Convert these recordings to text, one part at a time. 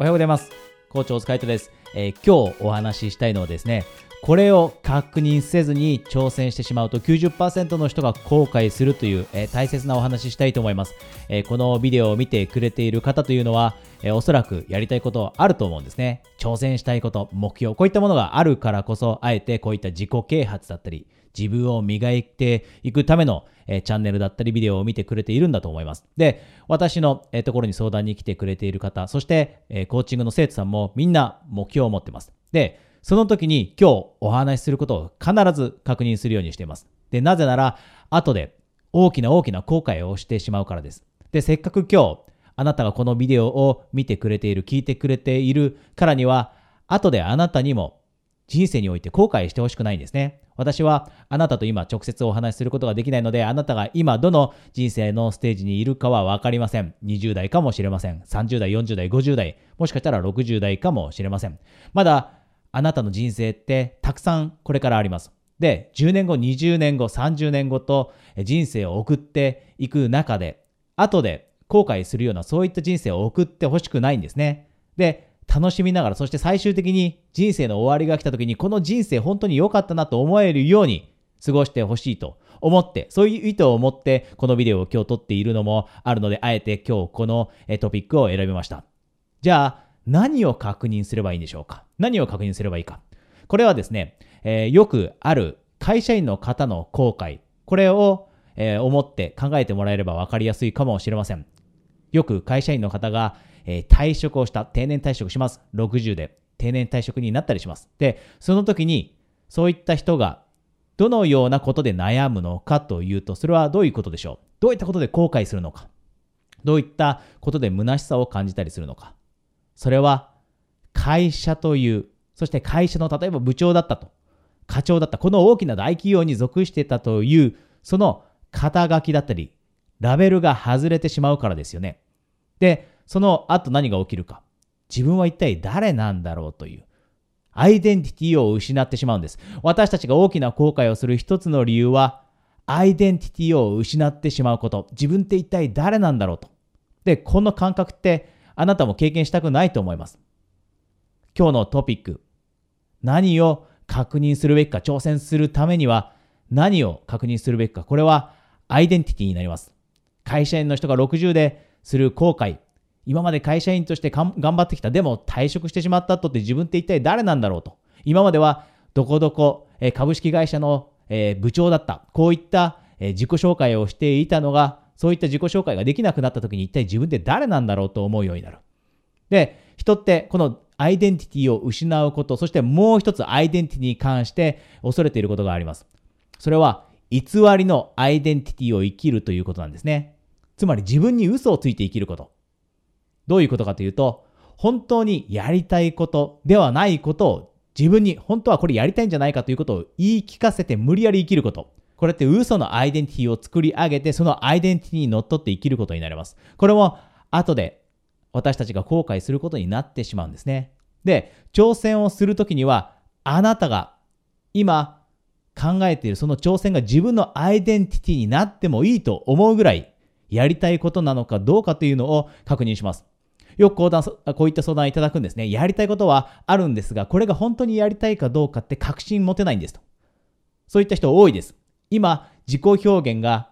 おはようございます。校長スカイトです、えー今日お話ししたいのはですね、これを確認せずに挑戦してしまうと90%の人が後悔するという、えー大切なお話ししたいと思います、えーこのビデオを見てくれている方というのは、えーおそらくやりたいことあると思うんですね。挑戦したいこと、目標、こういったものがあるからこそ、あえてこういった自己啓発だったり、自分を磨いていくための、えーチャンネルだったりビデオを見てくれているんだと思います。で、私の、えーところに相談に来てくれている方、そして、えーコーチングの生徒さんもみんな目標を持ってます。で、その時に今日お話しすることを必ず確認するようにしています。で、なぜなら、後で大きな大きな後悔をしてしまうからです。で、せっかく今日、あなたがこのビデオを見てくれている、聞いてくれているからには、後であなたにも人生において後悔してほしくないんですね。私はあなたと今直接お話しすることができないので、あなたが今どの人生のステージにいるかは分かりません。20代かもしれません。30代、40代、50代、もしかしたら60代かもしれません。まだあなたの人生ってたくさんこれからあります。で、10年後、20年後、30年後と人生を送っていく中で、後で後悔するようなそういった人生を送ってほしくないんですね。で、楽しみながら、そして最終的に人生の終わりが来た時に、この人生本当に良かったなと思えるように過ごしてほしいと思って、そういう意図を持って、このビデオを今日撮っているのもあるので、あえて今日このトピックを選びました。じゃあ、何を確認すればいいんでしょうか？何を確認すればいいか？これはですね、えーよくある会社員の方の後悔、これを、えー思って考えてもらえれば分かりやすいかもしれません。よく会社員の方が、えー退職をした、定年退職します。60で定年退職になったりします。で、その時に、そういった人がどのようなことで悩むのかというと、それはどういうことでしょう？どういったことで後悔するのか？どういったことで虚しさを感じたりするのか？それは会社という、そして会社の例えば部長だったと、課長だった、この大きな大企業に属してたという、その肩書きだったり、ラベルが外れてしまうからですよね。で、その後何が起きるか。自分は一体誰なんだろうという、アイデンティティを失ってしまうんです。私たちが大きな後悔をする一つの理由は、アイデンティティを失ってしまうこと。自分って一体誰なんだろうと。で、この感覚ってあなたも経験したくないと思います。今日のトピック。何を確認するべきか、挑戦するためには何を確認するべきか。これはアイデンティティになります。会社員の人が60でする後悔。今まで会社員として頑張ってきた。でも退職してしまった後って自分って一体誰なんだろうと。今まではどこどこ株式会社の部長だった。こういった自己紹介をしていたのが、そういった自己紹介ができなくなった時に一体自分って誰なんだろうと思うようになる。で、人ってこのアイデンティティを失うこと、そしてもう一つアイデンティティに関して恐れていることがあります。それは偽りのアイデンティティを生きるということなんですね。つまり自分に嘘をついて生きること。どういうことかというと、本当にやりたいことではないことを自分に本当はこれやりたいんじゃないかということを言い聞かせて無理やり生きること。これって嘘のアイデンティティを作り上げて、そのアイデンティティにのっとって生きることになります。これも後で私たちが後悔することになってしまうんですね。で、挑戦をするときには、あなたが今考えているその挑戦が自分のアイデンティティになってもいいと思うぐらいやりたいことなのかどうかというのを確認します。よくこうだこういった相談いただくんですね。やりたいことはあるんですが、これが本当にやりたいかどうかって確信持てないんですと。そういった人多いです。今、自己表現が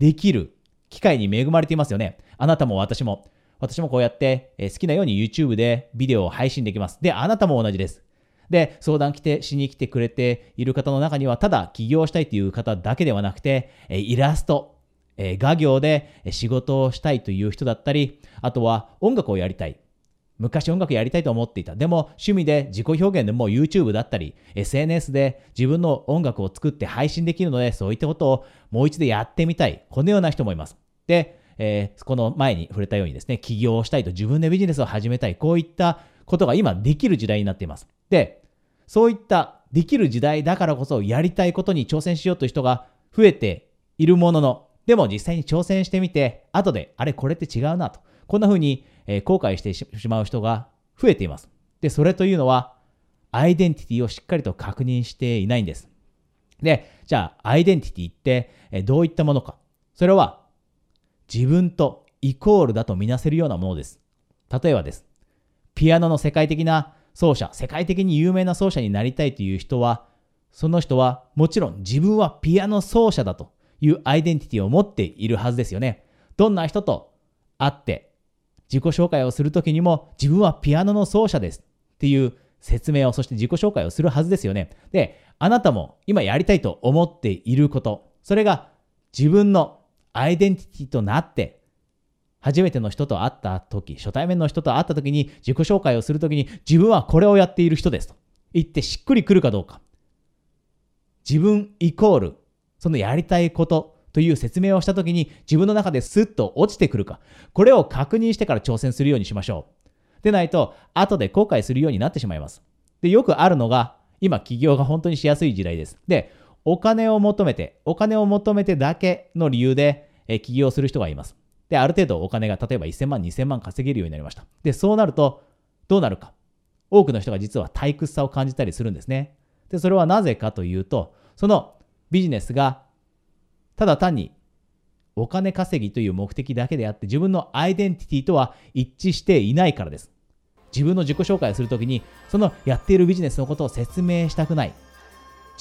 できる機会に恵まれていますよね。あなたも私も。私もこうやって、えー好きなように YouTube でビデオを配信できます。で、あなたも同じです。で、相談来て、しに来てくれている方の中には、ただ起業したいという方だけではなくて、えーイラスト、えー画業で仕事をしたいという人だったり、あとは音楽をやりたい。昔音楽やりたいと思っていた。でも趣味で自己表現でもう YouTube だったり、SNS で自分の音楽を作って配信できるので、そういったことをもう一度やってみたい。このような人もいます。で、えーこの前に触れたようにですね、起業をしたいと自分でビジネスを始めたい。こういったことが今できる時代になっています。で、そういったできる時代だからこそやりたいことに挑戦しようという人が増えているものの、でも実際に挑戦してみて、後で、あれこれって違うなと。こんな風に、え後悔してしまう人が増えています。で、それというのは、アイデンティティをしっかりと確認していないんです。で、じゃあ、アイデンティティってえどういったものか。それは、自分とイコールだとみなせるようなものです。例えばです。ピアノの世界的な奏者、世界的に有名な奏者になりたいという人は、その人はもちろん自分はピアノ奏者だというアイデンティティを持っているはずですよね。どんな人と会って自己紹介をするときにも自分はピアノの奏者ですっていう説明を、そして自己紹介をするはずですよね。で、あなたも今やりたいと思っていること、それが自分のアイデンティティとなって、初めての人と会った時、初対面の人と会った時に自己紹介をする時に自分はこれをやっている人ですと言ってしっくりくるかどうか。自分イコール、そのやりたいことという説明をした時に自分の中でスッと落ちてくるか。これを確認してから挑戦するようにしましょう。でないと、後で後悔するようになってしまいます。で、よくあるのが、今起業が本当にしやすい時代です。で、お金を求めて、お金を求めてだけの理由で、え起業する人がいます。で、ある程度お金が例えば1000万、2000万稼げるようになりました。で、そうなると、どうなるか。多くの人が実は退屈さを感じたりするんですね。で、それはなぜかというと、そのビジネスがただ単にお金稼ぎという目的だけであって自分のアイデンティティとは一致していないからです。自分の自己紹介をするときにそのやっているビジネスのことを説明したくない。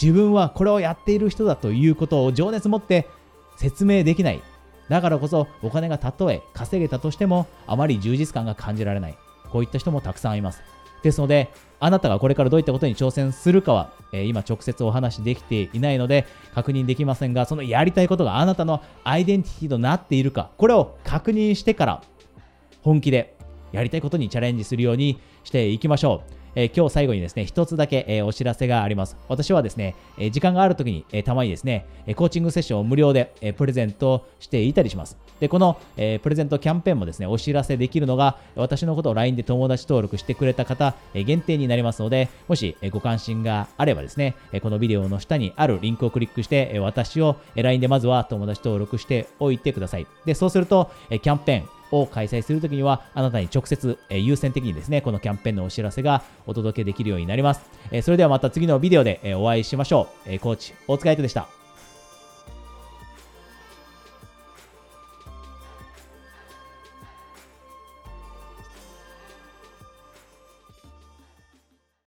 自分はこれをやっている人だということを情熱持って説明できない。だからこそお金がたとえ稼げたとしてもあまり充実感が感じられない。こういった人もたくさんいます。ですので、あなたがこれからどういったことに挑戦するかは、えー、今直接お話できていないので確認できませんが、そのやりたいことがあなたのアイデンティティとなっているか、これを確認してから本気でやりたいことにチャレンジするようにしていきましょう。え、今日最後にですね、一つだけ、え、お知らせがあります。私はですね、え、時間がある時に、えたまにですね、コーチングセッションを無料で、えプレゼントしていたりします。で、この、えプレゼントキャンペーンもですね、お知らせできるのが、私のことを LINE で友達登録してくれた方、え限定になりますので、もし、えご関心があればですね、えこのビデオの下にあるリンクをクリックして、え私を LINE でまずは友達登録しておいてください。で、そうすると、えキャンペーン、を開催するときには、あなたに直接、えー、優先的にですね、このキャンペーンのお知らせがお届けできるようになります。えー、それではまた次のビデオで、えー、お会いしましょう。えコーチ、大塚愛斗でした。